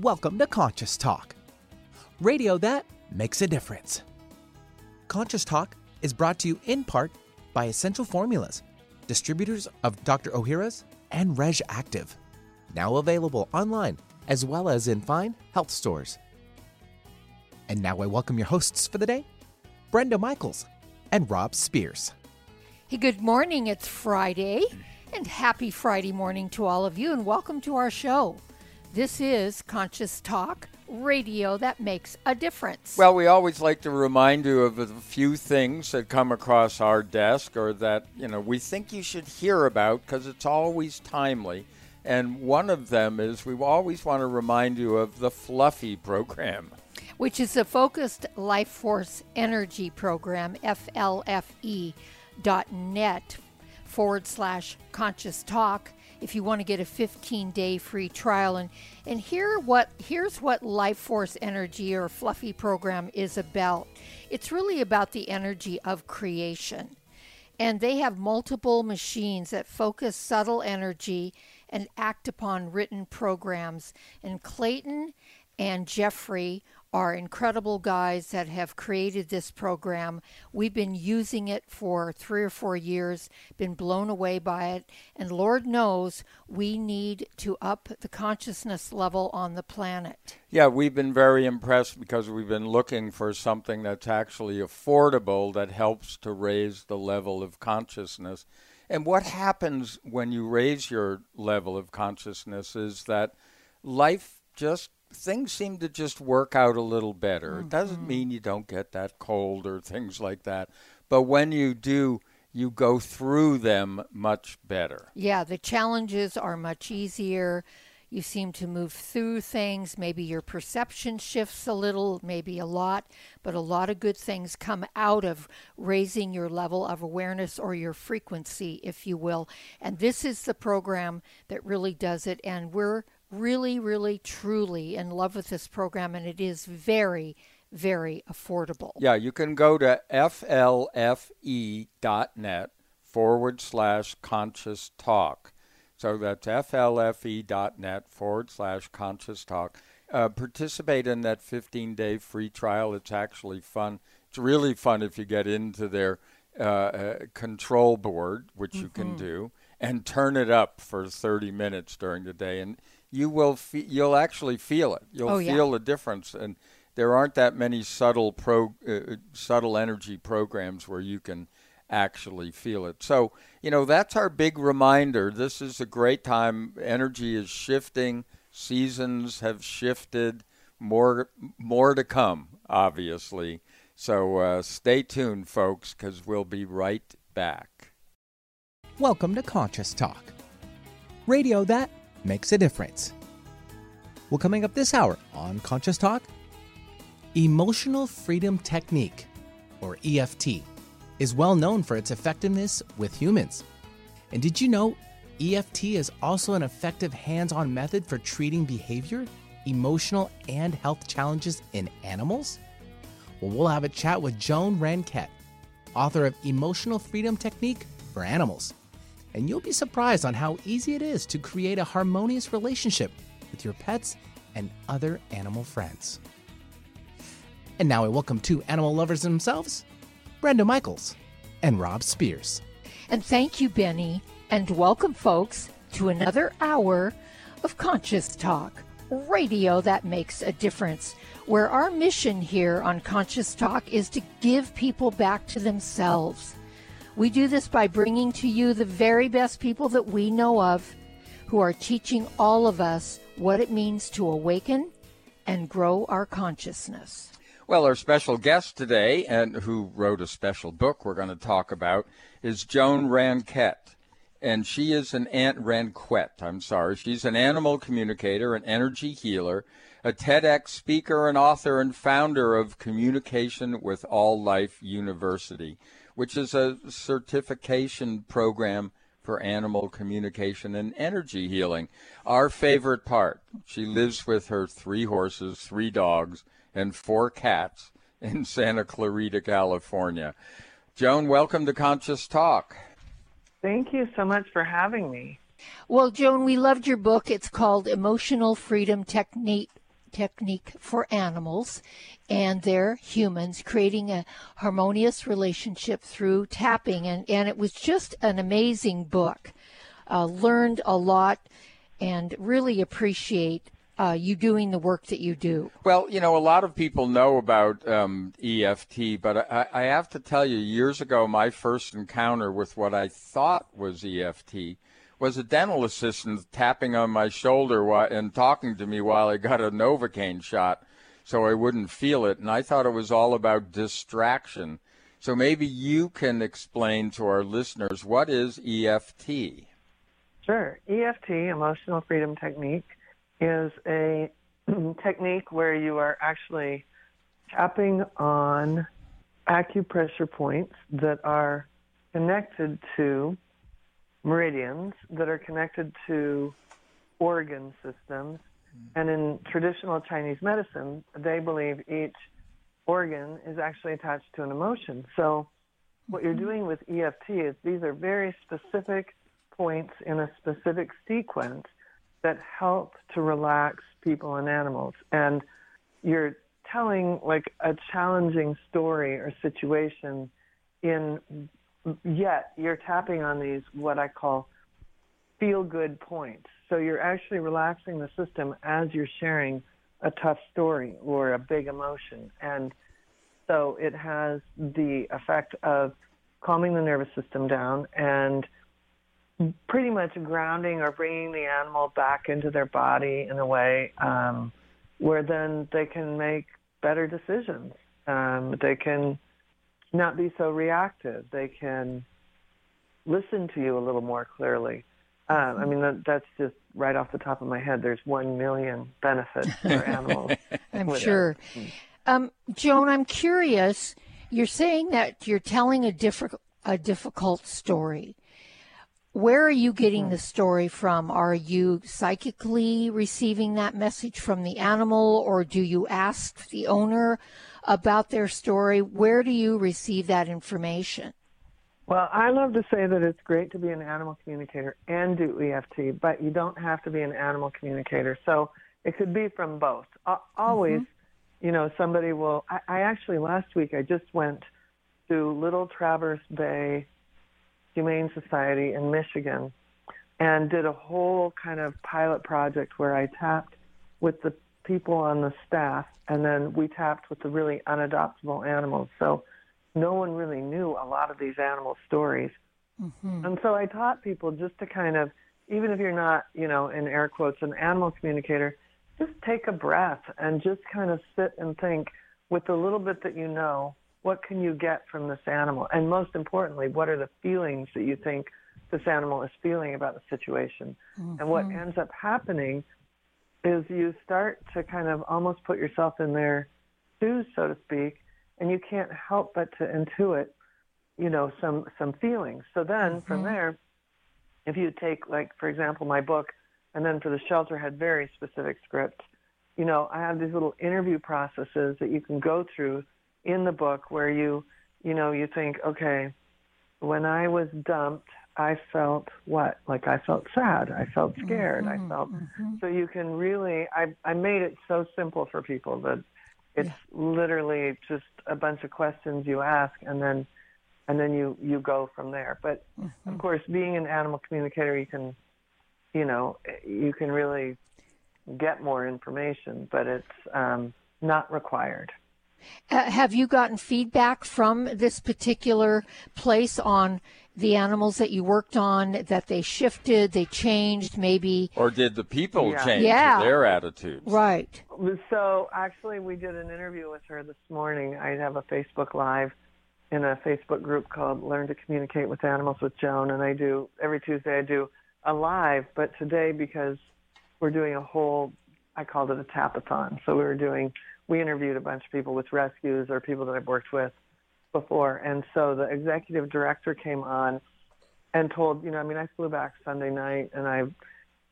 Welcome to Conscious Talk, radio that makes a difference. Conscious Talk is brought to you in part by Essential Formulas, distributors of Dr. Ohhira's and Reg Active, now available online as well as in fine health stores. And now I welcome your hosts for the day, Brenda Michaels and Rob Spears. Hey, good morning. It's Friday, and happy Friday morning to all of you, and welcome to our show. This is Conscious Talk, radio that makes a difference. Well, we always like to remind you of a few things that come across our desk or that, you know, we think you should hear about because it's always timely. And one of them is we always want to remind you of the Fluffy program. Which is a focused life force energy program, FLFE dot net forward slash conscious talk if you want to get a 15 day free trial. And and here what here's what life force energy or fluffy program is about. It's really about the energy of creation. And they have multiple machines that focus subtle energy and act upon written programs. And clayton and jeffrey are incredible guys that have created this program. We've been using it for three or four years, been blown away by it, and Lord knows we need to up the consciousness level on the planet. Yeah, we've been very impressed because we've been looking for something that's actually affordable that helps to raise the level of consciousness. And what happens when you raise your level of consciousness is that life just things seem to just work out a little better. Mm-hmm. It doesn't mean you don't get that cold or things like that, but when you do, you go through them much better. Yeah, the challenges are much easier. You seem to move through things. Maybe your perception shifts a little, maybe a lot, but a lot of good things come out of raising your level of awareness or your frequency, if you will. And this is the program that really does it. And we're really, really, truly in love with this program, and it is very, very affordable. Yeah, you can go to flfe.net forward slash conscious talk. So that's flfe.net forward slash conscious talk. Uh, participate in that 15 day free trial. It's actually fun. It's really fun if you get into their uh, uh, control board, which mm-hmm. you can mm-hmm. do, and turn it up for 30 minutes during the day. And you will fe- you'll actually feel it. You'll oh, feel yeah. the difference, and there aren't that many subtle pro uh, subtle energy programs where you can actually feel it. So you know that's our big reminder. This is a great time. Energy is shifting. Seasons have shifted. More more to come, obviously. So uh, stay tuned, folks, because we'll be right back. Welcome to Conscious Talk, radio that makes a difference. Well, coming up this hour on Conscious Talk, Emotional Freedom Technique, or EFT, is well known for its effectiveness with humans. And did you know EFT is also an effective hands on method for treating behavior, emotional, and health challenges in animals? Well, we'll have a chat with Joan Ranquet, author of Emotional Freedom Technique for Animals and you'll be surprised on how easy it is to create a harmonious relationship with your pets and other animal friends. And now I welcome two animal lovers themselves, Brenda Michaels and Rob Spears. And thank you, Benny, and welcome, folks, to another hour of Conscious Talk, radio that makes a difference, where our mission here on Conscious Talk is to give people back to themselves we do this by bringing to you the very best people that we know of who are teaching all of us what it means to awaken and grow our consciousness. Well, our special guest today, and who wrote a special book we're going to talk about, is Joan Ranquet. And she is an ant Ranquet, I'm sorry. She's an animal communicator, an energy healer, a TEDx speaker, and author and founder of Communication with All Life University which is a certification program for animal communication and energy healing. Our favorite part. She lives with her three horses, three dogs, and four cats in Santa Clarita, California. Joan, welcome to Conscious Talk. Thank you so much for having me. Well, Joan, we loved your book. It's called Emotional Freedom Technique technique for animals and their humans, creating a harmonious relationship through tapping. And, and it was just an amazing book. Uh, learned a lot and really appreciate uh, you doing the work that you do. Well, you know, a lot of people know about um, EFT, but I, I have to tell you, years ago, my first encounter with what I thought was EFT was a dental assistant tapping on my shoulder while, and talking to me while I got a Novocaine shot so I wouldn't feel it. And I thought it was all about distraction. So maybe you can explain to our listeners what is EFT? Sure. EFT, Emotional Freedom Technique, is a technique where you are actually tapping on acupressure points that are connected to meridians that are connected to organ systems. Mm-hmm. And in traditional Chinese medicine, they believe each organ is actually attached to an emotion. So, what you're mm-hmm. doing with EFT is these are very specific points in a specific sequence that help to relax people and animals. And you're telling like a challenging story or situation in yet you're tapping on these what I call feel good points. So you're actually relaxing the system as you're sharing a tough story or a big emotion. And so it has the effect of calming the nervous system down and pretty much grounding or bringing the animal back into their body in a way um, where then they can make better decisions. Um, they can not be so reactive. They can listen to you a little more clearly. Um, I mean, that, that's just right off the top of my head. There's one million benefits for animals. I'm sure. Um, Joan, I'm curious. You're saying that you're telling a difficult a difficult story. Where are you getting the story from? Are you psychically receiving that message from the animal, or do you ask the owner about their story? Where do you receive that information? Well, I love to say that it's great to be an animal communicator and do EFT, but you don't have to be an animal communicator. So it could be from both. Always, mm-hmm. you know, somebody will. I, I actually last week I just went to Little Traverse Bay Humane Society in Michigan and did a whole kind of pilot project where I tapped with the people on the staff and then we tapped with the really unadoptable animals. So no one really knew a lot of these animal stories. Mm-hmm. And so I taught people just to kind of, even if you're not, you know, in air quotes, an animal communicator, just take a breath and just kind of sit and think with the little bit that you know, what can you get from this animal? And most importantly, what are the feelings that you think this animal is feeling about the situation? Mm-hmm. And what mm-hmm. ends up happening is you start to kind of almost put yourself in their shoes, so to speak, and you can't help but to intuit, you know, some some feelings. So then mm-hmm. from there, if you take like for example my book, and then for the shelter had very specific scripts. You know, I have these little interview processes that you can go through in the book where you, you know, you think, okay, when I was dumped, I felt what? Like I felt sad. I felt scared. Mm-hmm, I felt mm-hmm. so you can really. I I made it so simple for people that it's yeah. literally just a bunch of questions you ask and then and then you you go from there. But mm-hmm. of course, being an animal communicator, you can, you know, you can really get more information, but it's um, not required. Uh, have you gotten feedback from this particular place on the animals that you worked on that they shifted, they changed, maybe? Or did the people yeah. change yeah. their attitudes? Right. So actually, we did an interview with her this morning. I have a Facebook Live in a Facebook group called Learn to Communicate with Animals with Joan, and I do every Tuesday I do a live, but today because we're doing a whole, I called it a tapathon. So we were doing we interviewed a bunch of people with rescues or people that I've worked with before. And so the executive director came on and told, you know, I mean, I flew back Sunday night and I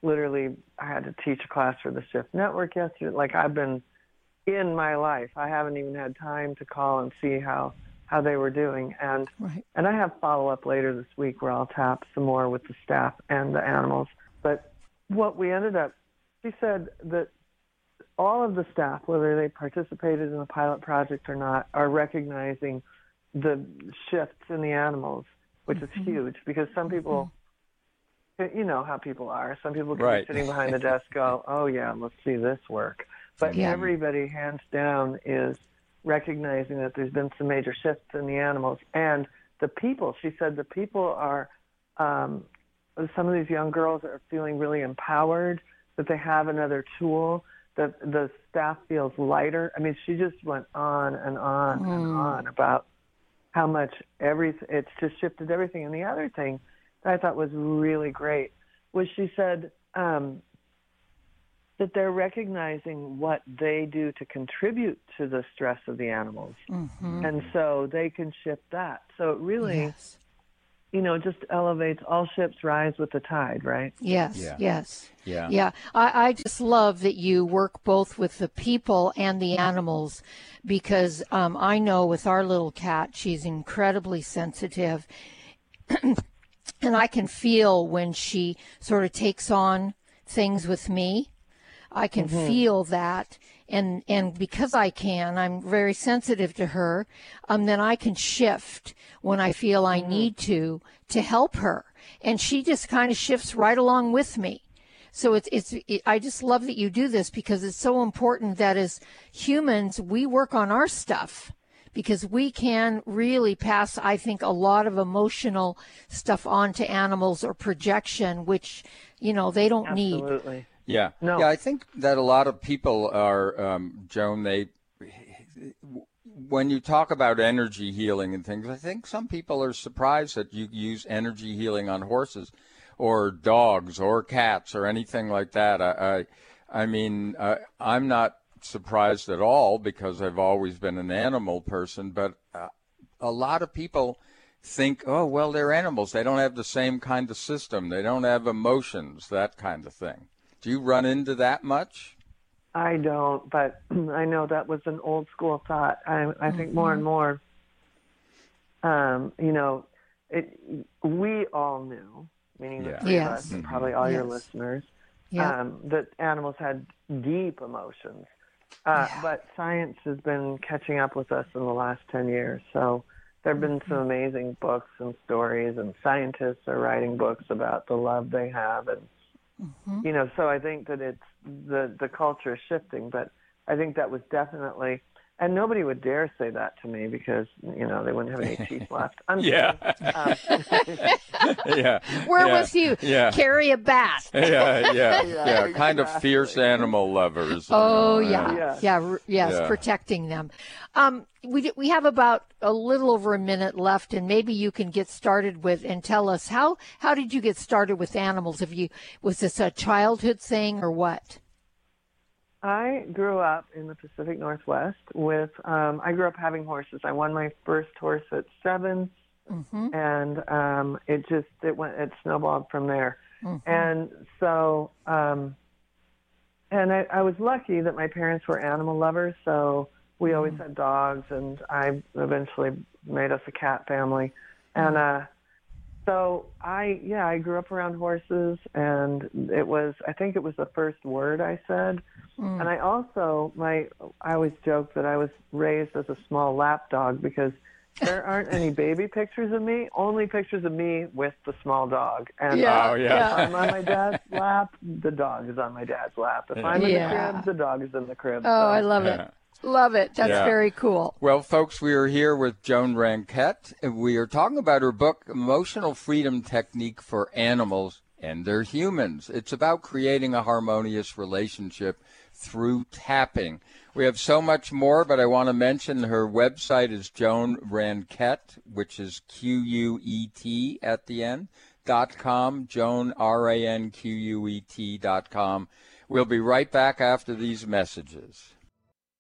literally I had to teach a class for the Shift Network yesterday. Like I've been in my life, I haven't even had time to call and see how how they were doing. And right. and I have follow up later this week where I'll tap some more with the staff and the animals. But what we ended up, she said that all of the staff, whether they participated in the pilot project or not, are recognizing the shifts in the animals, which is Mm-hmm. huge because some people, you know how people are. Some people can Right. be sitting behind the desk, go, "Oh yeah, let's see this work," but Yeah. everybody, hands down, is recognizing that there's been some major shifts in the animals and the people. She said the people are. Um, some of these young girls are feeling really empowered that they have another tool that the staff feels lighter i mean she just went on and on and on about how much every it's just shifted everything. And the other thing that i thought was really great was she said um, that they're recognizing what they do to contribute to the stress of the animals. And so they can shift that. So it really Yes. You know, just elevates all ships rise with the tide, right? Yes. Yeah. Yes. Yeah. Yeah. I, I just love that you work both with the people and the animals because um, I know with our little cat, she's incredibly sensitive. and I can feel when she sort of takes on things with me. I can feel that. And, and because I can, I'm very sensitive to her. Um, then I can shift when I feel I need to to help her, and she just kind of shifts right along with me. So it's it's it, I just love that you do this because it's so important that as humans we work on our stuff because we can really pass I think a lot of emotional stuff on to animals or projection which you know they don't need. Yeah. No. Yeah, I think that a lot of people are, um, Joan, they, when you talk about energy healing and things, I think some people are surprised that you use energy healing on horses or dogs or cats or anything like that. I, I, I mean, uh, I'm not surprised at all because I've always been an animal person, but uh, a lot of people think, oh, well, they're animals. They don't have the same kind of system. They don't have emotions, that kind of thing. Do you run into that much? I don't, but I know that was an old school thought. I, I think more and more, um, you know, it, we all knew, meaning the Yeah. three of Yes. us and probably all your listeners, Yeah. um, that animals had deep emotions. Uh, Yeah. But science has been catching up with us in the last 10 years. So there have been some Mm-hmm. amazing books and stories, and scientists are writing books about the love they have. And, Mm-hmm. you know, so I think that it's the, the culture is shifting, but I think that was definitely, and nobody would dare say that to me because, you know, they wouldn't have any teeth left. I'm Yeah. Um, yeah. We're yeah. with you. Yeah. Carry a bat. Yeah, yeah, yeah. Kind of fierce animal lovers. you Oh know, yeah, Yeah. yeah, yes, Yeah. protecting them. Um, we we have about a little over a minute left, and maybe you can get started with and tell us how how did you get started with animals? Have you was this a childhood thing or what? I grew up in the Pacific Northwest with, um, I grew up having horses. I won my first horse at 7 and um, it just, it went, it snowballed from there. And so, um, and I, I was lucky that my parents were animal lovers, so we always had dogs, and I eventually made us a cat family. And uh, so I, yeah, I grew up around horses, and it was, I think it was the first word I said. Mm. And I also, my, I always joke that I was raised as a small lap dog because there aren't any baby pictures of me, only pictures of me with the small dog. And Yeah, Oh, if yeah. I'm on my dad's lap, the dog is on my dad's lap. If I'm in Yeah. the crib, the dog is in the crib. Oh, So- I love it, love it. That's Yeah. very cool. Well, folks, we are here with Joan Ranquet. and We are talking about her book, Emotional Freedom Technique for Animals and Their Humans. It's about creating a harmonious relationship through tapping. We have so much more, but I want to mention her website is Joan Ranquet, which is Q U E T at the end, dot com, Joan, R A N Q U E T dot com. We'll be right back after these messages.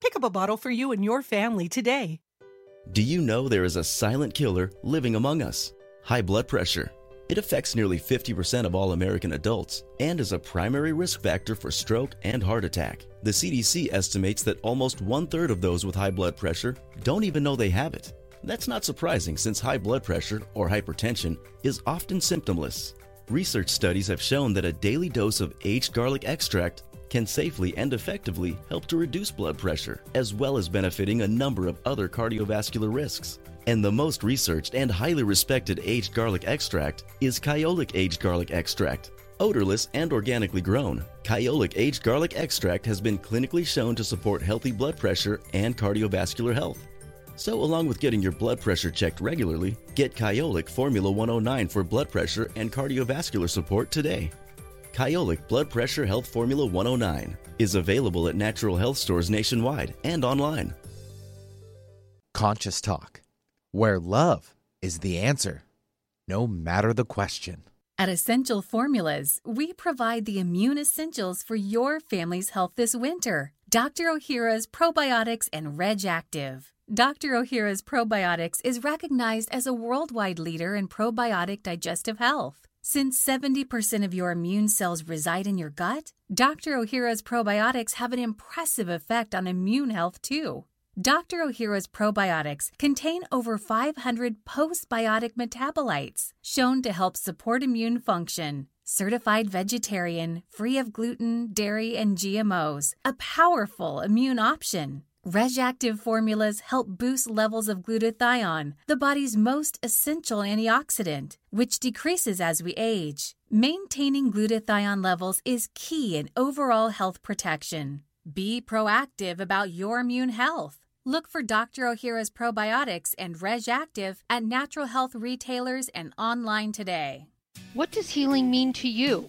Pick up a bottle for you and your family today. Do you know there is a silent killer living among us? High blood pressure. It affects nearly 50% of all American adults and is a primary risk factor for stroke and heart attack. The CDC estimates that almost one third of those with high blood pressure don't even know they have it. That's not surprising since high blood pressure, or hypertension, is often symptomless. Research studies have shown that a daily dose of aged garlic extract can safely and effectively help to reduce blood pressure, as well as benefiting a number of other cardiovascular risks. And the most researched and highly respected aged garlic extract is Kyolic Aged Garlic Extract. Odorless and organically grown, Kyolic Aged Garlic Extract has been clinically shown to support healthy blood pressure and cardiovascular health. So, along with getting your blood pressure checked regularly, get Kyolic Formula 109 for blood pressure and cardiovascular support today. Kyolic Blood Pressure Health Formula 109 is available at natural health stores nationwide and online. Conscious Talk, where love is the answer, no matter the question. At Essential Formulas, we provide the immune essentials for your family's health this winter. Dr. Ohhira's Probiotics and Reg Active. Dr. Ohhira's Probiotics is recognized as a worldwide leader in probiotic digestive health. Since 70% of your immune cells reside in your gut, Dr. Ohhira's probiotics have an impressive effect on immune health too. Dr. Ohhira's probiotics contain over 500 postbiotic metabolites shown to help support immune function. Certified vegetarian, free of gluten, dairy, and GMOs, a powerful immune option. RegActive formulas help boost levels of glutathione, the body's most essential antioxidant, which decreases as we age. Maintaining glutathione levels is key in overall health protection. Be proactive about your immune health. Look for Dr. Ohhira's probiotics and RegActive at natural health retailers and online today. What does healing mean to you?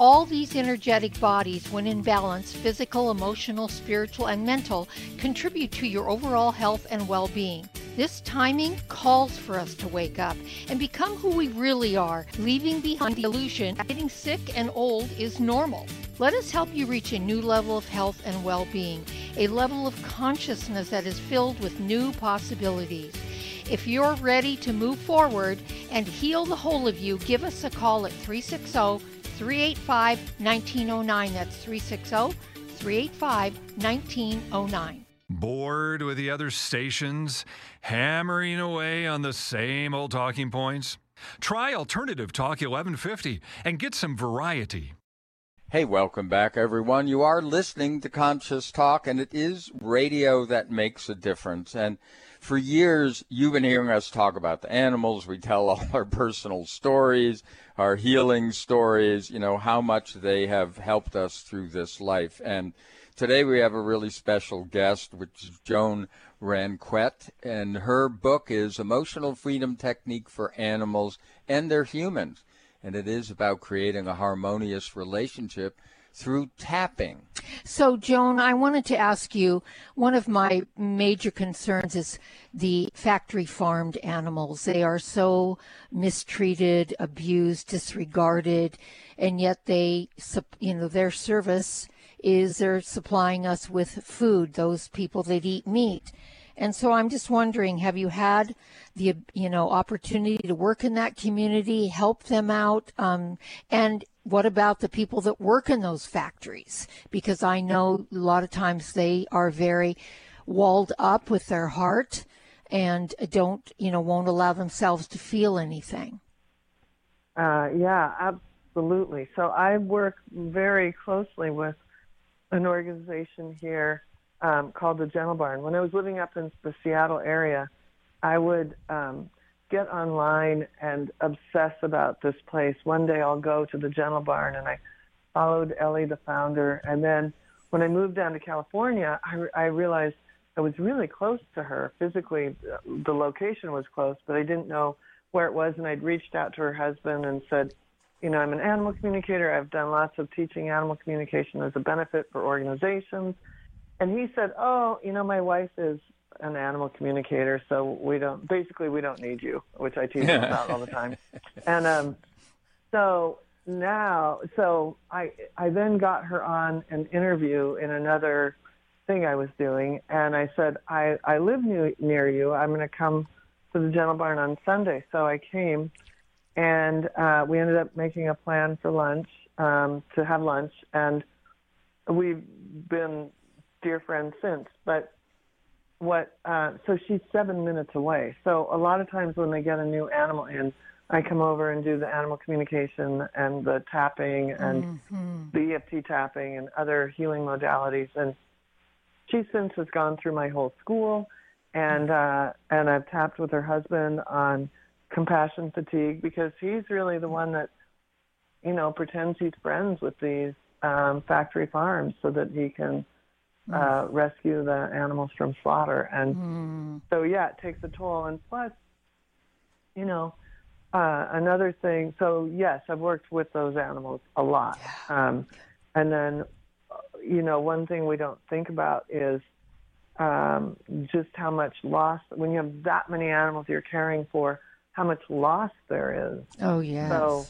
All these energetic bodies, when in balance, physical, emotional, spiritual, and mental, contribute to your overall health and well being. This timing calls for us to wake up and become who we really are, leaving behind the illusion that getting sick and old is normal. Let us help you reach a new level of health and well being, a level of consciousness that is filled with new possibilities. If you're ready to move forward and heal the whole of you, give us a call at 360 385 1909. That's 360 385 1909. Bored with the other stations, hammering away on the same old talking points? Try Alternative Talk 1150 and get some variety. Hey, welcome back, everyone. You are listening to Conscious Talk, and it is radio that makes a difference. And for years, you've been hearing us talk about the animals. We tell all our personal stories, our healing stories, you know, how much they have helped us through this life. And today we have a really special guest, which is Joan Ranquet, and her book is Emotional Freedom Technique for Animals and Their Humans. And it is about creating a harmonious relationship through tapping. So, Joan, I wanted to ask you one of my major concerns is the factory farmed animals. They are so mistreated, abused, disregarded, and yet they, you know, their service is they're supplying us with food, those people that eat meat. And so I'm just wondering, have you had the you know opportunity to work in that community, help them out, um, and what about the people that work in those factories? Because I know a lot of times they are very walled up with their heart and don't, you know, won't allow themselves to feel anything. Uh, yeah, absolutely. So I work very closely with an organization here um, called the Gentle Barn. When I was living up in the Seattle area, I would um, get online and obsess about this place. One day I'll go to the Gentle Barn, and I followed Ellie, the founder. And then when I moved down to California, I, I realized I was really close to her physically. Uh, the location was close, but I didn't know where it was. And I'd reached out to her husband and said, you know, I'm an animal communicator. I've done lots of teaching animal communication as a benefit for organizations. And he said, oh, you know, my wife is an animal communicator, so we don't, basically, we don't need you, which I tease him about all the time. And um, so now, so I, I then got her on an interview in another thing I was doing, and I said, I, I live near, near you. I'm going to come to the Gentle Barn on Sunday. So I came and uh, we ended up making a plan for lunch um, to have lunch, and we've been dear friends since. But what? Uh, so she's seven minutes away. So a lot of times when they get a new animal in, I come over and do the animal communication and the tapping and mm-hmm. the EFT tapping and other healing modalities. And she since has gone through my whole school, and uh, and I've tapped with her husband on compassion fatigue because he's really the one that, you know, pretends he's friends with these um, factory farms so that he can mm. uh, rescue the animals from slaughter. And mm. so, yeah, it takes a toll. And plus, you know, uh, another thing. So, yes, I've worked with those animals a lot. Um, and then, you know, one thing we don't think about is um, just how much loss when you have that many animals you're caring for how much loss there is. Oh yes. So,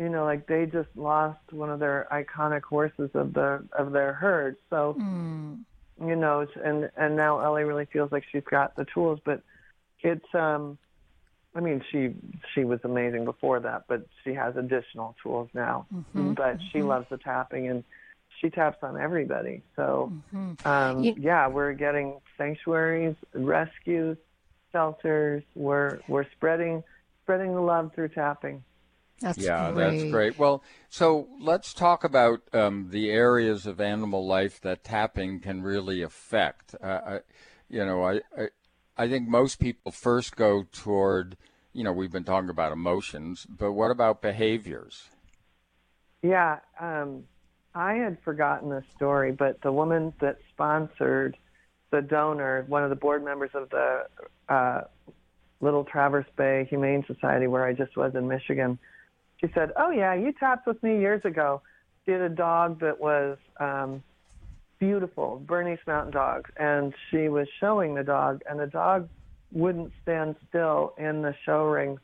you know, like they just lost one of their iconic horses of the of their herd. So, mm. you know, and and now Ellie really feels like she's got the tools, but it's um I mean, she she was amazing before that, but she has additional tools now. Mm-hmm, but mm-hmm. she loves the tapping and she taps on everybody. So, mm-hmm. um, you, yeah, we're getting sanctuaries, rescues, shelters. We're we're spreading spreading the love through tapping. That's yeah, great. that's great. Well, so let's talk about um, the areas of animal life that tapping can really affect. Uh, I, you know, I, I I think most people first go toward, you know, we've been talking about emotions, but what about behaviors? Yeah, um, I had forgotten this story, but the woman that sponsored the donor, one of the board members of the uh, Little Traverse Bay Humane Society, where I just was in Michigan, she said, "Oh yeah, you tapped with me years ago. Had a dog that was um, beautiful, Bernese Mountain Dog, and she was showing the dog, and the dog wouldn't stand still in the show ring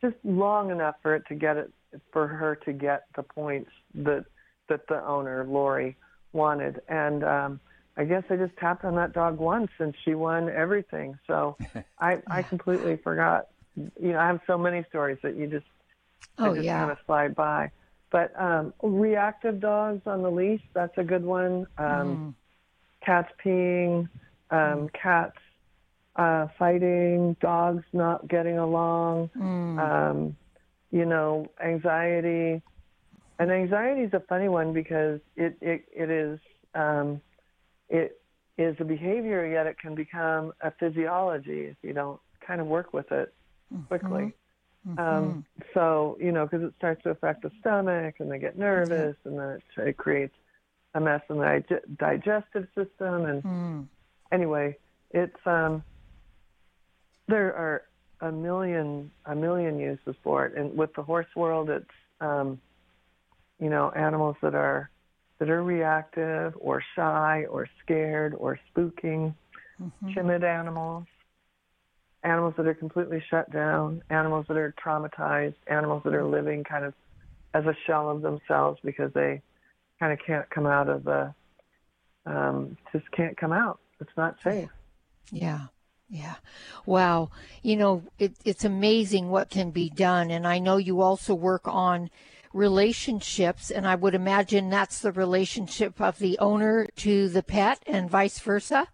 just long enough for it to get it for her to get the points that that the owner Lori wanted, and um, I guess I just tapped on that dog once and she won everything. So I I completely forgot. You know, I have so many stories that you just oh, I just yeah. kind of slide by. But um, reactive dogs on the leash, that's a good one. Um, mm. Cats peeing, um, mm. cats uh, fighting, dogs not getting along, mm. um, you know, anxiety. And anxiety is a funny one because it, it, it is um, it is a behavior, yet it can become a physiology if you don't kind of work with it quickly. Mm-hmm. Um, so, you know, because it starts to affect the stomach and they get nervous mm-hmm. and then it, it, creates a mess in the dig- digestive system. And mm. anyway, it's, um, there are a million, a million uses for it. And with the horse world, it's, um, you know, animals that are that are reactive or shy or scared or spooking, mm-hmm. timid animals, animals that are completely shut down, animals that are traumatized, animals that are living kind of as a shell of themselves because they kind of can't come out of the, um, just can't come out. It's not safe. Yeah. Yeah. Wow. You know, it, it's amazing what can be done. And I know you also work on relationships, and I would imagine that's the relationship of the owner to the pet and vice versa.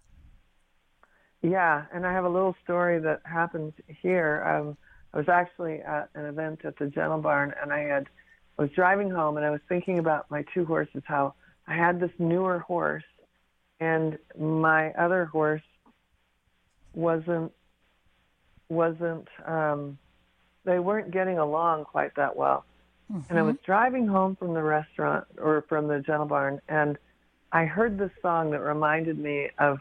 Yeah, and I have a little story that happened here. Um, I was actually at an event at the Gentle Barn, and I had I was driving home, and I was thinking about my two horses. How I had this newer horse, and my other horse wasn't wasn't um, they weren't getting along quite that well. Mm-hmm. And I was driving home from the restaurant or from the Gentle Barn, and I heard this song that reminded me of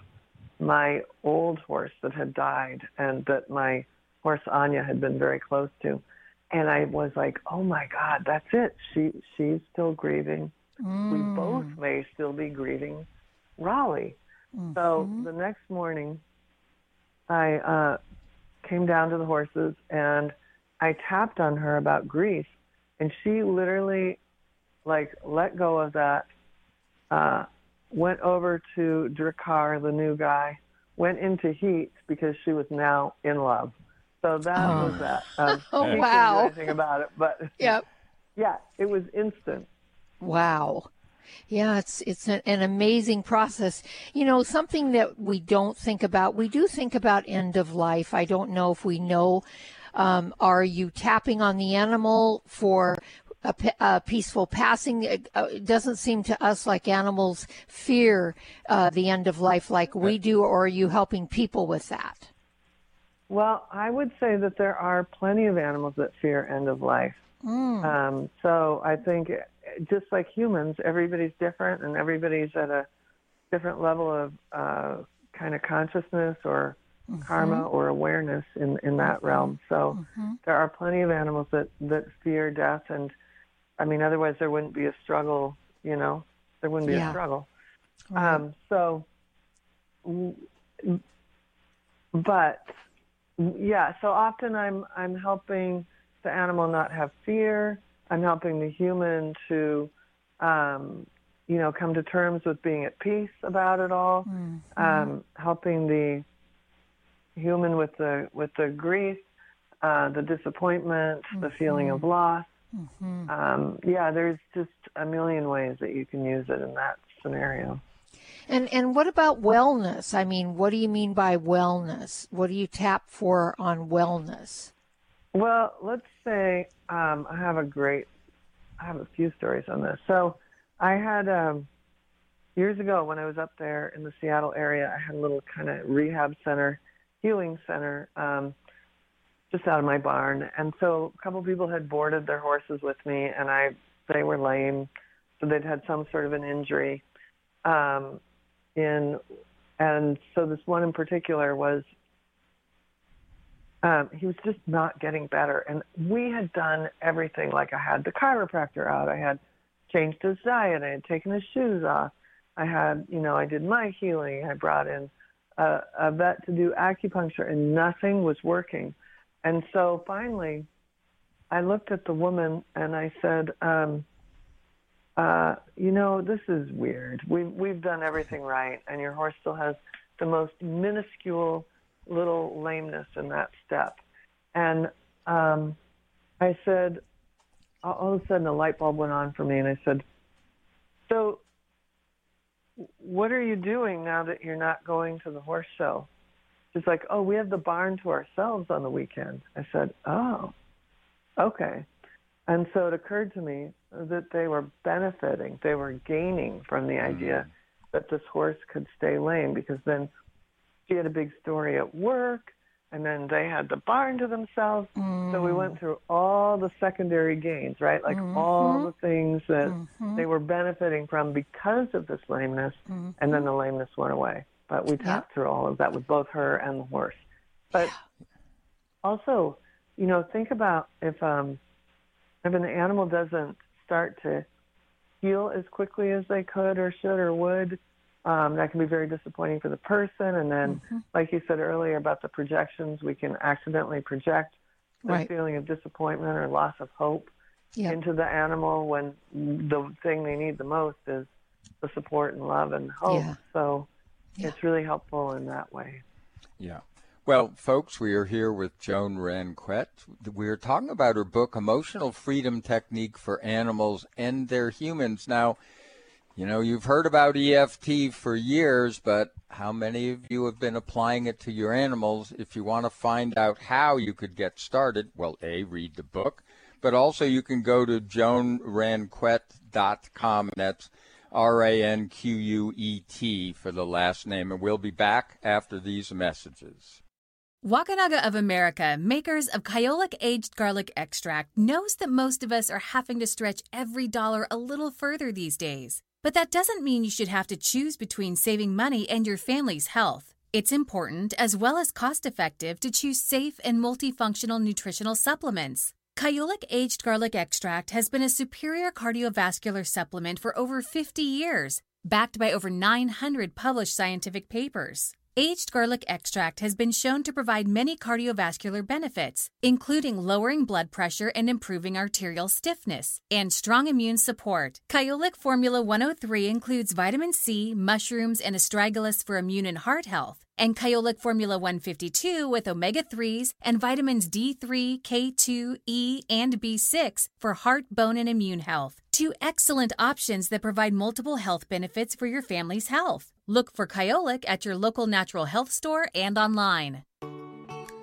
my old horse that had died and that my horse Anya had been very close to. And I was like, oh my God, that's it. She she's still grieving. Mm. We both may still be grieving Raleigh. Mm-hmm. So the next morning, I uh, came down to the horses and I tapped on her about grief, and she literally, like, let go of that. Uh, went over to Drakkar, the new guy, went into heat because she was now in love. So that oh. was that. Um, oh wow! Anything about it, but yep. yeah, it was instant. Wow. Yeah, it's it's an, an, amazing process. You know, something that we don't think about. We do think about end of life. I don't know if we know. Um, are you tapping on the animal for a, a peaceful passing? It, uh, it, doesn't seem to us like animals fear uh, the end of life like we do. Or are you helping people with that? Well, I would say that there are plenty of animals that fear end of life. Mm. Um, so I think just like humans, everybody's different and everybody's at a different level of uh, kind of consciousness or mm-hmm. karma or awareness in, in that mm-hmm. realm. So mm-hmm. there are plenty of animals that, that fear death. And I mean, otherwise there wouldn't be a struggle, you know, there wouldn't be yeah. a struggle. Right. Um, so, but yeah, so often I'm, I'm helping the animal not have fear I'm helping the human to, um, you know, come to terms with being at peace about it all. Mm-hmm. Um, helping the human with the with the grief, uh, the disappointment, mm-hmm. the feeling of loss. Mm-hmm. Um, yeah, there's just a million ways that you can use it in that scenario. And and what about wellness? I mean, what do you mean by wellness? What do you tap for on wellness? Well, let's say um, I have a great, I have a few stories on this. So I had um, years ago when I was up there in the Seattle area, I had a little kind of rehab center, healing center, um, just out of my barn. And so a couple people had boarded their horses with me, and I they were lame, so they'd had some sort of an injury. Um, in and so this one in particular was um, he was just not getting better. And we had done everything. Like I had the chiropractor out. I had changed his diet. I had taken his shoes off. I had, you know, I did my healing. I brought in a, a vet to do acupuncture, and nothing was working. And so finally, I looked at the woman and I said, um, uh, you know, this is weird. We've we've done everything right, and your horse still has the most minuscule little lameness in that step. And um, I said, all of a sudden a light bulb went on for me, and I said, So, what are you doing now that you're not going to the horse show? She's like, Oh, we have the barn to ourselves on the weekend. I said, Oh, okay. And so it occurred to me that they were benefiting, they were gaining from the idea mm-hmm. that this horse could stay lame because then she had a big story at work, and then they had the barn to themselves. Mm. So we went through all the secondary gains, right? Like mm-hmm. all the things that mm-hmm. they were benefiting from because of this lameness, mm-hmm. and then the lameness went away. But we tapped yeah. through all of that with both her and the horse. But yeah. also, you know, think about if um, if an animal doesn't start to heal as quickly as they could or should or would, um, that can be very disappointing for the person. And then, mm-hmm. like you said earlier about the projections, we can accidentally project the right. feeling of disappointment or loss of hope yep. into the animal when the thing they need the most is the support and love and hope. Yeah. So yeah. it's really helpful in that way. Yeah. Well, folks, we are here with Joan Ranquet. We are talking about her book, Emotional Freedom Technique for Animals and Their Humans. Now, You know, you've heard about EFT for years, but how many of you have been applying it to your animals? If you want to find out how you could get started, well, A, read the book, but also you can go to joanranquet.com, and that's R A N Q U E T for the last name, and we'll be back after these messages. Wakunaga of America, makers of Kyolic Aged Garlic Extract, knows that most of us are having to stretch every dollar a little further these days. But that doesn't mean you should have to choose between saving money and your family's health. It's important, as well as cost effective, to choose safe and multifunctional nutritional supplements. Kyolic Aged Garlic Extract has been a superior cardiovascular supplement for over 50 years, backed by over 900 published scientific papers. Aged garlic extract has been shown to provide many cardiovascular benefits, including lowering blood pressure and improving arterial stiffness, and strong immune support. Kyolic Formula 103 includes vitamin C, mushrooms, and astragalus for immune and heart health, and Kyolic Formula 152 with omega 3s and vitamins D3, K2, E, and B6 for heart, bone, and immune health. Two excellent options that provide multiple health benefits for your family's health. Look for Kyolic at your local natural health store and online.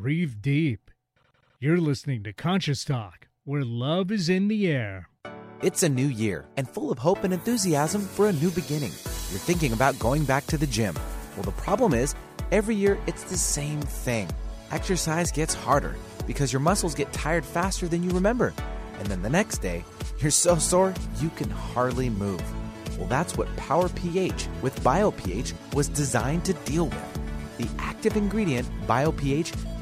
Breathe deep. You're listening to Conscious Talk, where love is in the air. It's a new year and full of hope and enthusiasm for a new beginning. You're thinking about going back to the gym. Well, the problem is, every year it's the same thing. Exercise gets harder because your muscles get tired faster than you remember. And then the next day, you're so sore you can hardly move. Well, that's what Power pH with BioPH was designed to deal with. The active ingredient, BioPH,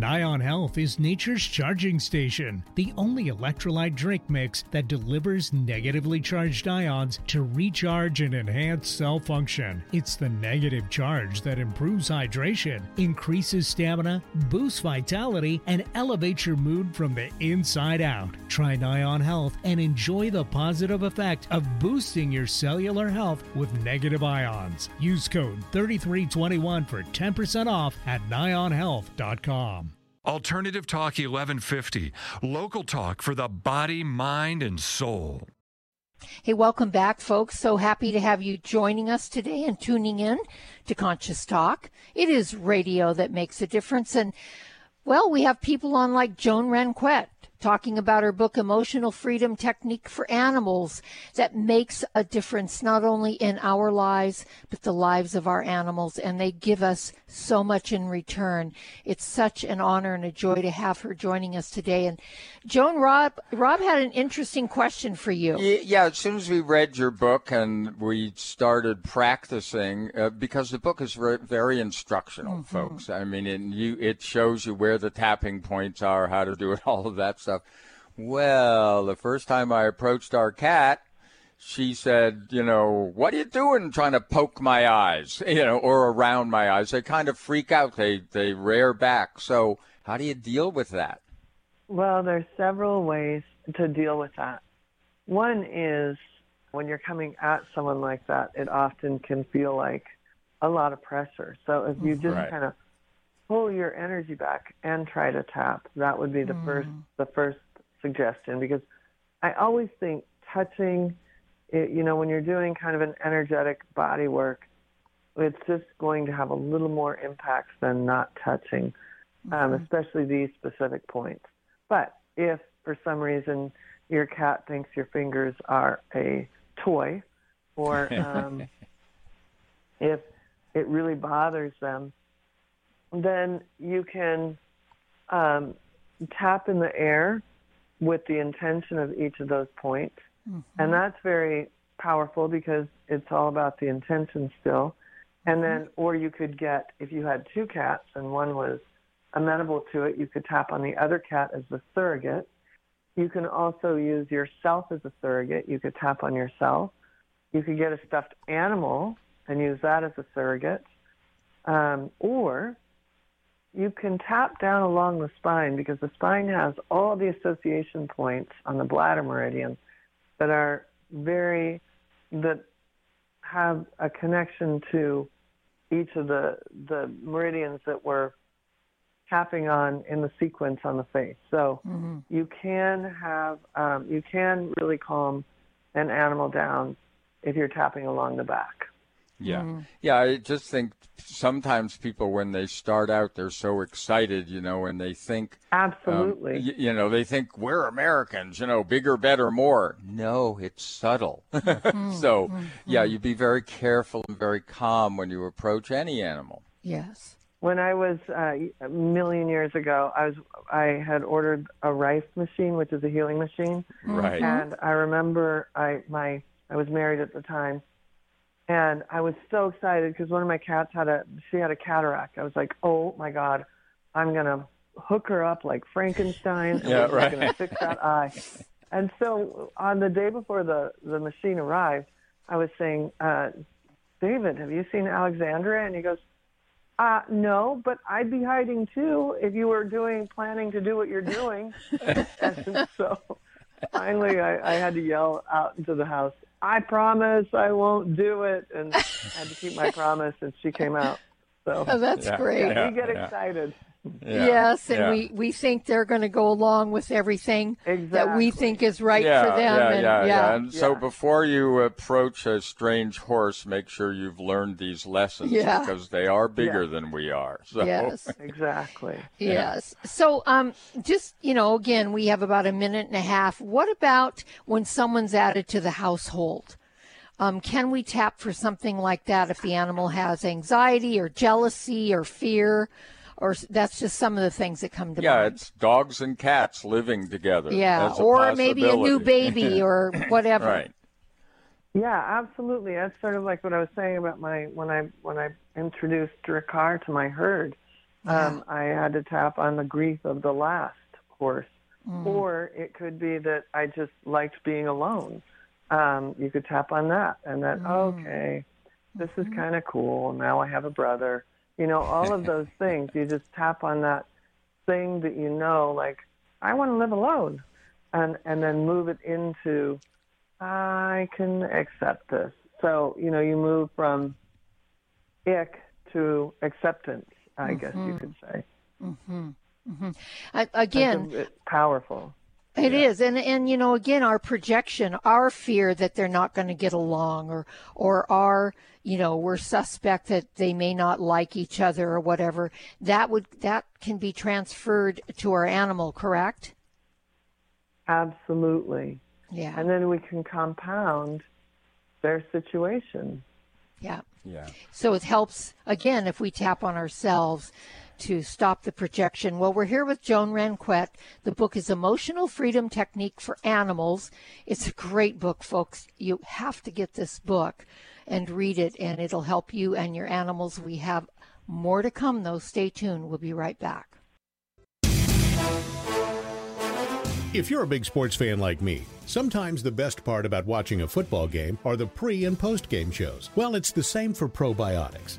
Nion Health is nature's charging station, the only electrolyte drink mix that delivers negatively charged ions to recharge and enhance cell function. It's the negative charge that improves hydration, increases stamina, boosts vitality, and elevates your mood from the inside out. Try Nion Health and enjoy the positive effect of boosting your cellular health with negative ions. Use code 3321 for 10% off at nionhealth.com. Alternative Talk 1150, local talk for the body, mind, and soul. Hey, welcome back, folks. So happy to have you joining us today and tuning in to Conscious Talk. It is radio that makes a difference. And, well, we have people on like Joan Ranquet, talking about her book, Emotional Freedom Technique for Animals, that makes a difference not only in our lives, but the lives of our animals. And they give us so much in return. It's such an honor and a joy to have her joining us today. And Joan Rob, Rob had an interesting question for you. Yeah, as soon as we read your book and we started practicing, uh, because the book is very, very instructional, mm-hmm. folks. I mean, it, you, it shows you where the tapping points are, how to do it, all of that stuff. Well, the first time I approached our cat, she said, you know, what are you doing trying to poke my eyes, you know, or around my eyes? They kind of freak out. They, they rear back. So how do you deal with that? Well, there's several ways to deal with that. One is when you're coming at someone like that, it often can feel like a lot of pressure. So if you just right. kind of pull your energy back and try to tap, that would be the mm. first the first suggestion because I always think touching it, you know, when you're doing kind of an energetic body work, it's just going to have a little more impact than not touching, um, mm-hmm. um, especially these specific points. But if for some reason your cat thinks your fingers are a toy, or um, if it really bothers them, then you can um, tap in the air with the intention of each of those points. Mm-hmm. And that's very powerful because it's all about the intention still. And then, mm-hmm. or you could get, if you had two cats and one was amenable to it, you could tap on the other cat as the surrogate. You can also use yourself as a surrogate. You could tap on yourself. You could get a stuffed animal and use that as a surrogate. Um, or you can tap down along the spine because the spine has all the association points on the bladder meridian that are very that have a connection to each of the the meridians that we're tapping on in the sequence on the face. So mm-hmm. you can have um, you can really calm an animal down if you're tapping along the back. Yeah. Mm-hmm. Yeah, I just think sometimes people when they start out they're so excited, you know, and they think um, Absolutely. Um, y- you know, they think we're Americans, you know, bigger, better, more. No, it's subtle. Mm-hmm. so, mm-hmm. yeah, you be very careful and very calm when you approach any animal. Yes. When I was uh, a million years ago, I was I had ordered a Rife machine, which is a healing machine. Right. And I remember I my I was married at the time and I was so excited because one of my cats had a she had a cataract. I was like, oh my god, I'm gonna hook her up like Frankenstein. And yeah, right. Gonna fix that eye. And so on the day before the the machine arrived, I was saying, uh, David, have you seen Alexandria? And he goes, uh, no, but I'd be hiding too if you were doing planning to do what you're doing. and so finally, I, I had to yell out into the house, I promise I won't do it, and I had to keep my promise, and she came out. So oh, that's yeah, great. Yeah, we get yeah. Yes, and we, we think they're going to go along with everything exactly. that we think is right yeah, for them. Yeah, and, yeah, yeah. And so before you approach a strange horse, make sure you've learned these lessons yeah. because they are bigger than we are. So. Yes, exactly. Yes. So, um, just you know, again, we have about a minute and a half. What about when someone's added to the household? Um, can we tap for something like that if the animal has anxiety or jealousy or fear? Or that's just some of the things that come to yeah, mind. Yeah, it's dogs and cats living together. Yeah, or maybe a new baby or whatever. right. Yeah, absolutely. That's sort of like what I was saying about my when I when I introduced Ricard to my herd. Yeah. Um, I had to tap on the grief of the last horse, mm. or it could be that I just liked being alone um, you could tap on that and then, mm. okay, this is mm-hmm. kind of cool. Now I have a brother. You know, all of those things. You just tap on that thing that you know, like, I want to live alone. And, and then move it into, I can accept this. So, you know, you move from ick to acceptance, I mm-hmm. guess you mm-hmm. could say. Mm-hmm. Mm-hmm. I, again, it's powerful. It yeah. is, and and you know, again, our projection, our fear that they're not going to get along, or or our, you know, we're suspect that they may not like each other or whatever. That would that can be transferred to our animal, correct? Absolutely. Yeah. And then we can compound their situation. Yeah. Yeah. So it helps, again, if we tap on ourselves to stop the projection. Well, we're here with Joan Ranquet. The book is Emotional Freedom Technique for Animals. It's a great book, folks. You have to get this book and read it, and it'll help you and your animals. We have more to come, though. Stay tuned. We'll be right back. If you're a big sports fan like me, sometimes the best part about watching a football game are the pre and post game shows. Well, it's the same for probiotics.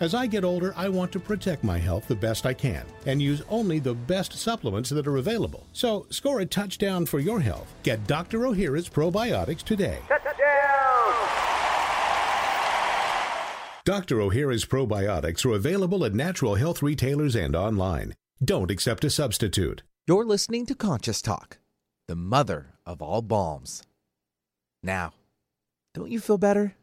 As I get older, I want to protect my health the best I can and use only the best supplements that are available. So, score a touchdown for your health. Get Dr. Ohhira's probiotics today. Touchdown! Dr. Ohhira's probiotics are available at natural health retailers and online. Don't accept a substitute. You're listening to Conscious Talk, the mother of all balms. Now, don't you feel better?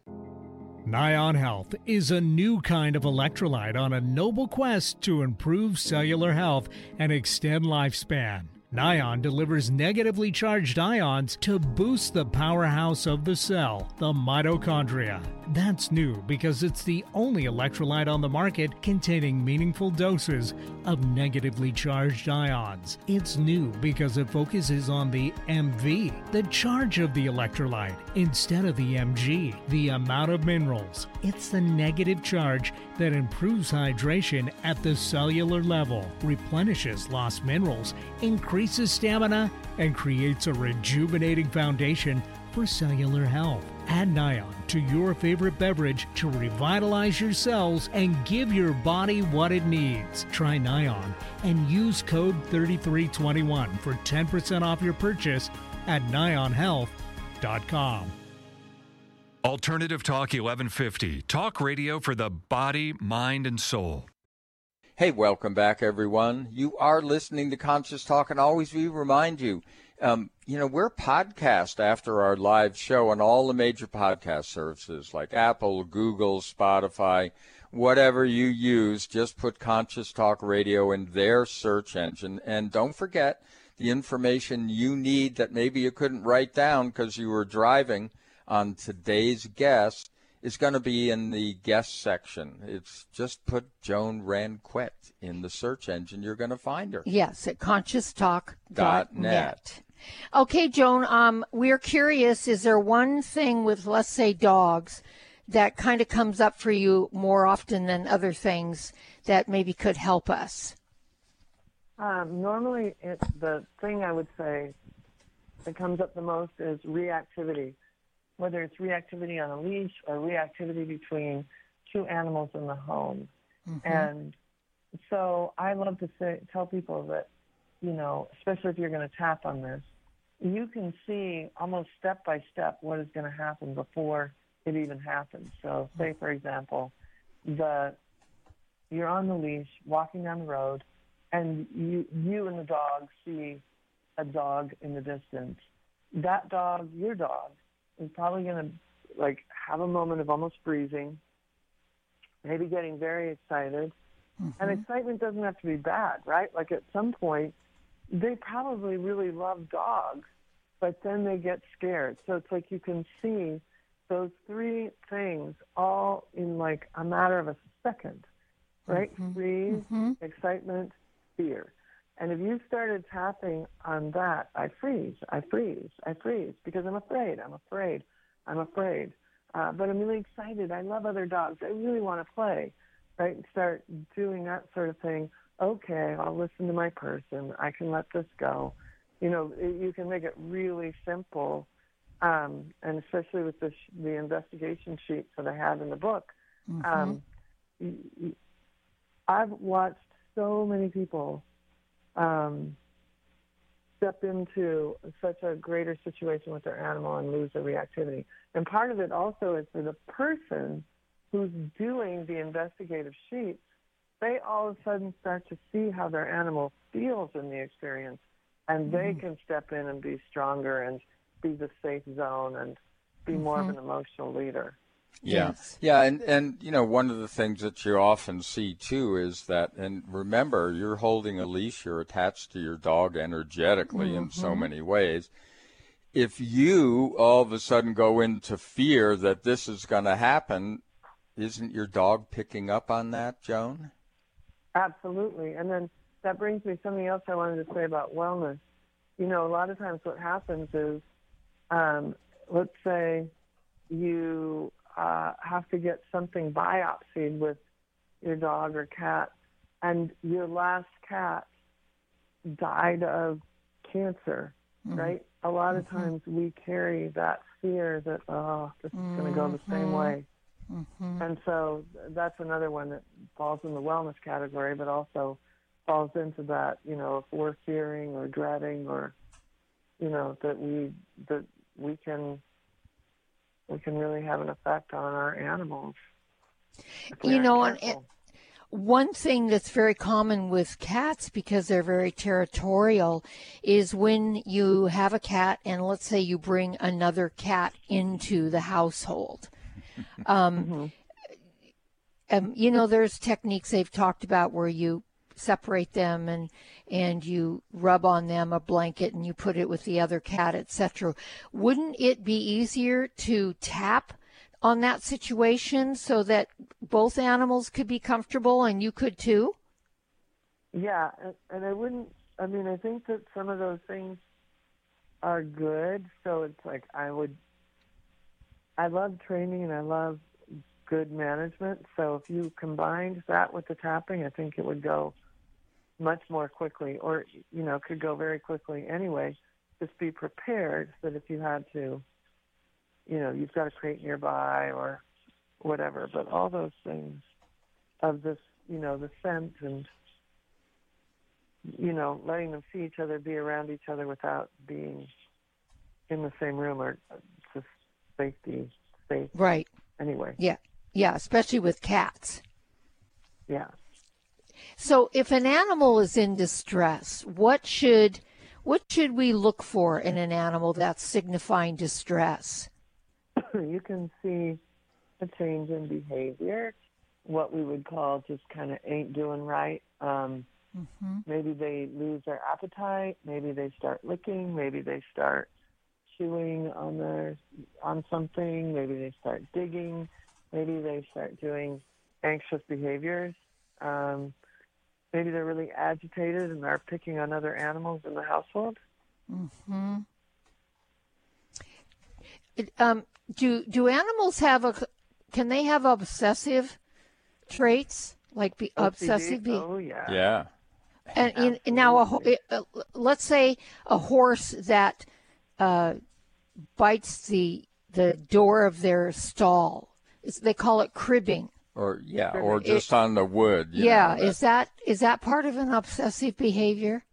Nion Health is a new kind of electrolyte on a noble quest to improve cellular health and extend lifespan. Nion delivers negatively charged ions to boost the powerhouse of the cell, the mitochondria. That's new because it's the only electrolyte on the market containing meaningful doses of negatively charged ions. It's new because it focuses on the MV, the charge of the electrolyte, instead of the MG, the amount of minerals. It's the negative charge that improves hydration at the cellular level, replenishes lost minerals, increases stamina, and creates a rejuvenating foundation for cellular health. Add Nion to your favorite beverage to revitalize your cells and give your body what it needs. Try Nion and use code 3321 for 10% off your purchase at nionhealth.com. Alternative Talk 1150. Talk radio for the body, mind, and soul. Hey, welcome back, everyone. You are listening to Conscious Talk, and always we remind you, um, you know, we're podcast after our live show on all the major podcast services like Apple, Google, Spotify, whatever you use. Just put Conscious Talk Radio in their search engine, and don't forget the information you need that maybe you couldn't write down because you were driving on today's guest is going to be in the guest section. It's just put Joan Ranquet in the search engine. You're going to find her. Yes, at conscioustalk.net. net. Okay, Joan, um, we're curious is there one thing with, let's say, dogs that kind of comes up for you more often than other things that maybe could help us? Um, normally, it's the thing I would say that comes up the most is reactivity, whether it's reactivity on a leash or reactivity between two animals in the home. Mm-hmm. And so I love to say, tell people that, you know, especially if you're going to tap on this, you can see almost step by step what is going to happen before it even happens. So, say mm-hmm. for example, the you're on the leash, walking down the road, and you you and the dog see a dog in the distance. That dog, your dog, is probably going to like have a moment of almost freezing, maybe getting very excited. And mm-hmm. excitement doesn't have to be bad, right? Like at some point, they probably really love dogs, but then they get scared. So it's like you can see those three things all in like a matter of a second, right? Mm-hmm. Freeze, mm-hmm. excitement, fear. And if you started tapping on that, I freeze, I freeze, I freeze because I'm afraid, I'm afraid, I'm afraid. Uh, but I'm really excited. I love other dogs. I really want to play, right? And start doing that sort of thing. Okay, I'll listen to my person. I can let this go. You know, it, you can make it really simple, um, and especially with the sh- the investigation sheets that I have in the book. Um, y- y- I've watched so many people um, step into such a greater situation with their animal and lose their reactivity. And part of it also is for the person who's doing the investigative sheets, they all of a sudden start to see how their animal feels in the experience, and they Mm-hmm. can step in and be stronger and be the safe zone and be more of Mhm. an emotional leader. Yeah. Yes. Yeah, and and you know one of the things that you often see too is that and remember you're holding a leash you're attached to your dog energetically in so Mhm. many ways. If you all of a sudden go into fear that this is going to happen, isn't your dog picking up on that, Joan? Absolutely. And then that brings me something else I wanted to say about wellness. You know, a lot of times what happens is, um, let's say you uh, have to get something biopsied with your dog or cat, and your last cat died of cancer, right? A lot of times we carry that fear that, oh, this is going to go the same Mhm. way. Mhm. And so that's another one that falls in the wellness category, but also falls into that, you know, if we're fearing or dreading or, you know, that we that we can we can really have an effect on our animals. You know, and careful. one thing that's very common with cats because they're very territorial is when you have a cat and let's say you bring another cat into the household. Um, um, you know, there's techniques they've talked about where you separate them and and you rub on them a blanket and you put it with the other cat, etc. Wouldn't it be easier to tap on that situation so that both animals could be comfortable and you could too? Yeah, and, and I wouldn't. I mean, I think that some of those things are good. So it's like I would. I love training and I love good management. So if you combined that with the tapping, I think it would go much more quickly, or you know, could go very quickly anyway. Just be prepared that if you had to, you know, you've got a crate nearby or whatever. But all those things of this, you know, the scent and you know, letting them see each other, be around each other without being in the same room or just safety, safe. Right. Anyway, Yeah. Yeah, especially with cats. yeah. So if an animal is in distress, what should what should we look for in an animal that's signifying distress? you can see a change in behavior, what we would call just kind of ain't doing right. Um, Maybe they lose their appetite. Maybe they start licking. Maybe they start chewing on their on something. Maybe they start digging. Maybe they start doing anxious behaviors. Um, maybe they're really agitated and they're picking on other animals in the household. hmm Um, do do animals have a can they have obsessive traits like be, obsessive? Be, Oh yeah. Yeah. and, in and now a, uh, let's say a horse that uh, bites the the door of their stall. It's, they call it cribbing. Or yeah, or It- just on the wood. yeah, know, is that is that part of an obsessive behavior?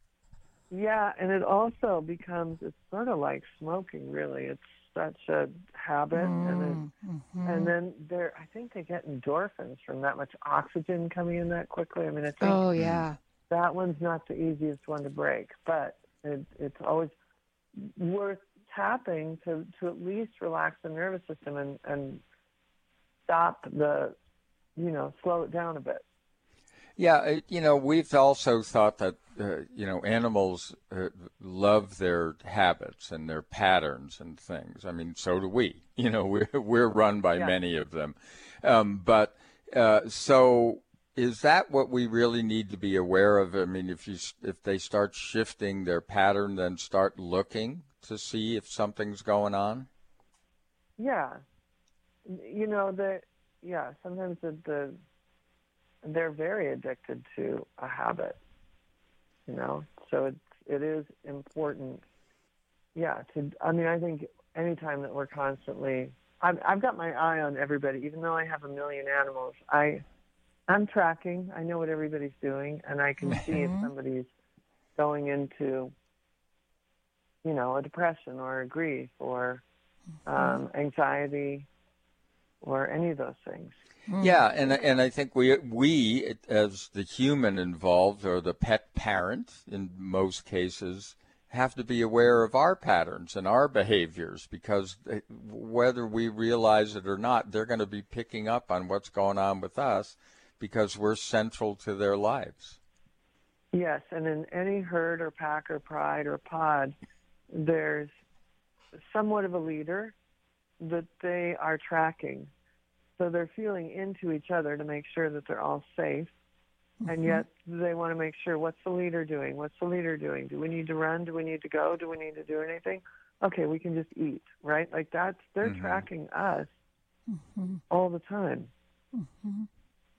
Yeah, and it also becomes it's sort of like smoking. Really, it's such a habit, and it, Mm-hmm. and then there, I think they get endorphins from that much oxygen coming in that quickly. I mean, I think Oh yeah. that one's not the easiest one to break, but it, it's always worth tapping to to at least relax the nervous system and and stop the, you know, slow it down a bit. Yeah, you know, we've also thought that uh, you know animals uh, love their habits and their patterns and things. I mean, so do we. You know, we're we're run by Yeah. many of them, um, but uh, so is that what we really need to be aware of? I mean, if you if they start shifting their pattern, then start looking to see if something's going on. Yeah, you know the yeah. Sometimes the, the they're very addicted to a habit. You know, so it's it is important. Yeah, to I mean, I think anytime that we're constantly, I've I've got my eye on everybody. Even though I have a million animals, I I'm tracking. I know what everybody's doing, and I can see if somebody's going into you know, a depression or a grief or um, anxiety or any of those things. Hmm. Yeah, and and I think we we as the human involved or the pet parent in most cases have to be aware of our patterns and our behaviors because uh, whether we realize it or not, they're going to be picking up on what's going on with us because we're central to their lives. Yes, and in any herd or pack or pride or pod, there's somewhat of a leader that they are tracking. So they're feeling into each other to make sure that they're all safe. Mm-hmm. And yet they want to make sure what's the leader doing? What's the leader doing? Do we need to run? Do we need to go? Do we need to do anything? Okay, we can just eat, right? Like that's, they're mm-hmm. tracking us mm-hmm. all the time. Mm-hmm.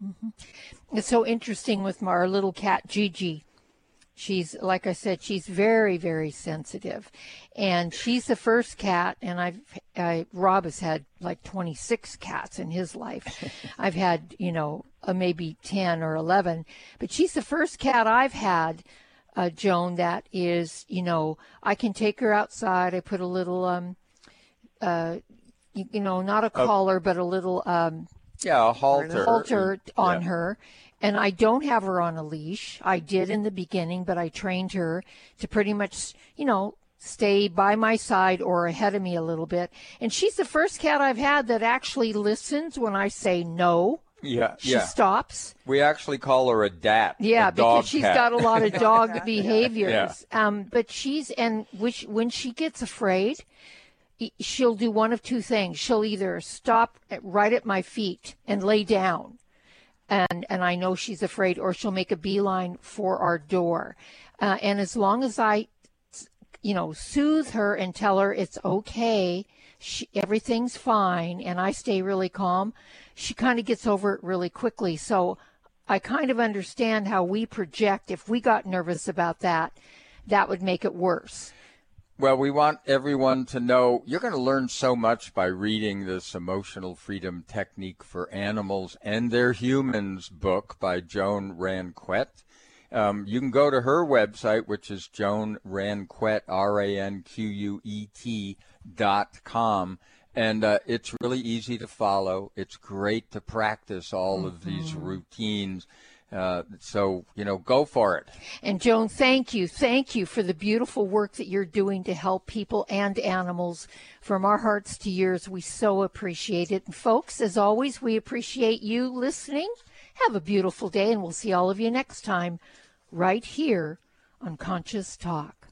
Mm-hmm. It's so interesting with our little cat Gigi. She's like I said, she's very very sensitive, and she's the first cat. And I've I, Rob has had like 26 cats in his life. I've had you know uh, maybe 10 or 11, but she's the first cat I've had. Uh, Joan, that is, you know, I can take her outside. I put a little, um, uh, you, you know, not a collar, but a little, um, yeah, a halter, halter on yeah. her. And I don't have her on a leash. I did in the beginning, but I trained her to pretty much, you know, stay by my side or ahead of me a little bit. And she's the first cat I've had that actually listens when I say no. Yeah, she yeah. stops. We actually call her a dat. Yeah, a because she's cat. got a lot of dog behaviors. Yeah. Um, but she's and which when she gets afraid, she'll do one of two things. She'll either stop right at my feet and lay down, and and I know she's afraid, or she'll make a beeline for our door. Uh, and as long as I, you know, soothe her and tell her it's okay, she, everything's fine, and I stay really calm, she kind of gets over it really quickly. So I kind of understand how we project. If we got nervous about that, that would make it worse. Well, we want everyone to know you're going to learn so much by reading this Emotional Freedom Technique for Animals and Their Humans book by Joan Ranquet. Um, you can go to her website, which is Joan Ranquet, R A N Q U E T dot com. And uh, it's really easy to follow. It's great to practice all mm-hmm. of these mm-hmm. routines. Uh, so, you know, go for it. And Joan, thank you. Thank you for the beautiful work that you're doing to help people and animals. From our hearts to yours, we so appreciate it. And folks, as always, we appreciate you listening. Have a beautiful day, and we'll see all of you next time right here on Conscious Talk.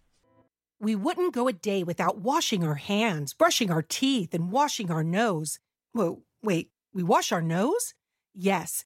We wouldn't go a day without washing our hands, brushing our teeth, and washing our nose. Whoa, wait, we wash our nose? Yes,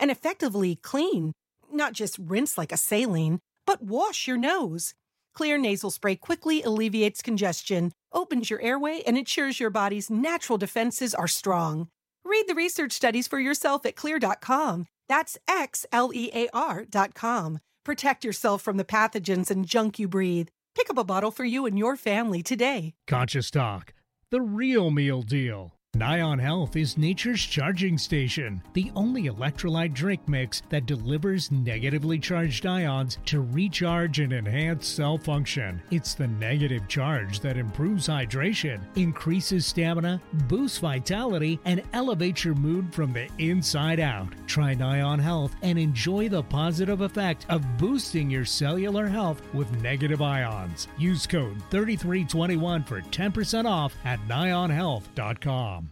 and effectively clean. Not just rinse like a saline, but wash your nose. Xlear nasal spray quickly alleviates congestion, opens your airway, and ensures your body's natural defenses are strong. Read the research studies for yourself at xlear.com. That's X L E A R.com. Protect yourself from the pathogens and junk you breathe. Pick up a bottle for you and your family today. Conscious Talk, the real meal deal. Nion Health is nature's charging station, the only electrolyte drink mix that delivers negatively charged ions to recharge and enhance cell function. It's the negative charge that improves hydration, increases stamina, boosts vitality, and elevates your mood from the inside out. Try Nion Health and enjoy the positive effect of boosting your cellular health with negative ions. Use code 3321 for 10% off at nionhealth.com.